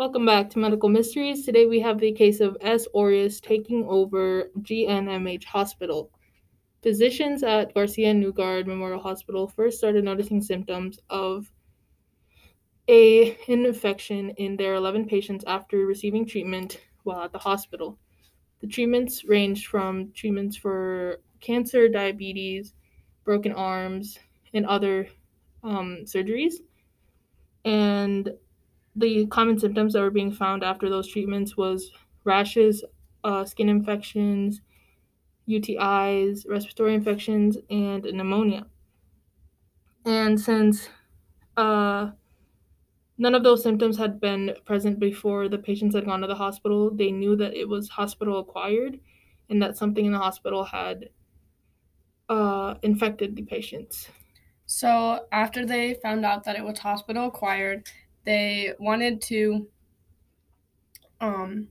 Welcome back to Medical Mysteries. Today we have the case of S. aureus taking over GNMH Hospital. Physicians at Garcia Newgard Memorial Hospital first started noticing symptoms of a infection in their 11 patients after receiving treatment while at the hospital. The treatments ranged from treatments for cancer, diabetes, broken arms, and other um, surgeries. And the common symptoms that were being found after those treatments was rashes, uh, skin infections, UTIs, respiratory infections, and pneumonia. And since uh, none of those symptoms had been present before the patients had gone to the hospital, they knew that it was hospital acquired and that something in the hospital had uh, infected the patients. So, after they found out that it was hospital acquired, they wanted to um,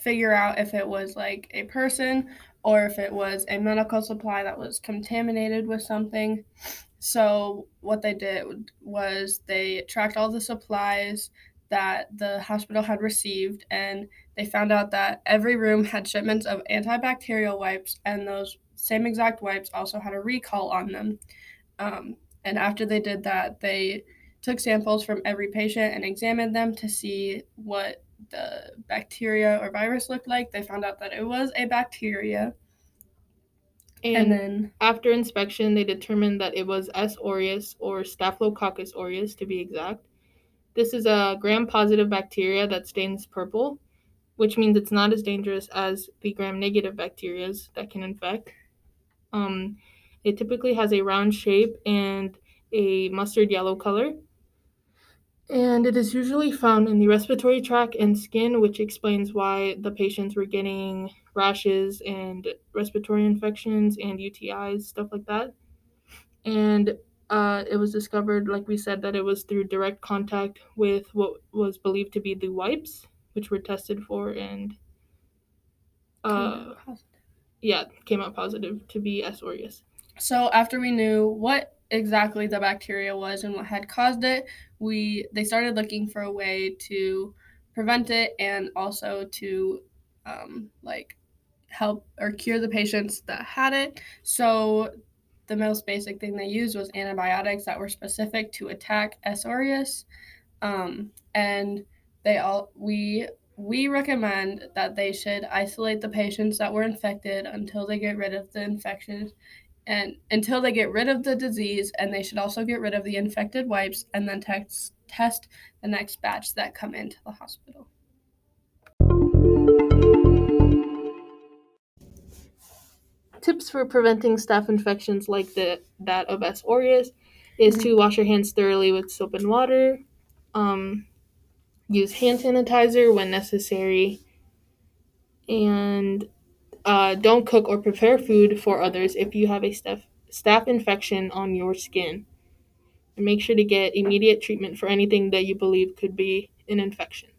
figure out if it was like a person or if it was a medical supply that was contaminated with something. So, what they did was they tracked all the supplies that the hospital had received and they found out that every room had shipments of antibacterial wipes and those same exact wipes also had a recall on them. Um, and after they did that, they took samples from every patient and examined them to see what the bacteria or virus looked like. They found out that it was a bacteria. And, and then after inspection, they determined that it was S. aureus or Staphylococcus aureus to be exact. This is a gram positive bacteria that stains purple, which means it's not as dangerous as the gram negative bacteria that can infect. Um, it typically has a round shape and a mustard yellow color and it is usually found in the respiratory tract and skin, which explains why the patients were getting rashes and respiratory infections and UTIs, stuff like that. And uh, it was discovered, like we said, that it was through direct contact with what was believed to be the wipes, which were tested for and uh, yeah, came out positive to be S. aureus. So after we knew what exactly the bacteria was and what had caused it, we they started looking for a way to prevent it and also to um, like help or cure the patients that had it. So the most basic thing they used was antibiotics that were specific to attack S. aureus, um, and they all we we recommend that they should isolate the patients that were infected until they get rid of the infections and until they get rid of the disease and they should also get rid of the infected wipes and then text, test the next batch that come into the hospital. Tips for preventing staph infections like the, that of s. aureus is to wash your hands thoroughly with soap and water. Um, use hand sanitizer when necessary. And uh, don't cook or prepare food for others if you have a staph, staph infection on your skin. And make sure to get immediate treatment for anything that you believe could be an infection.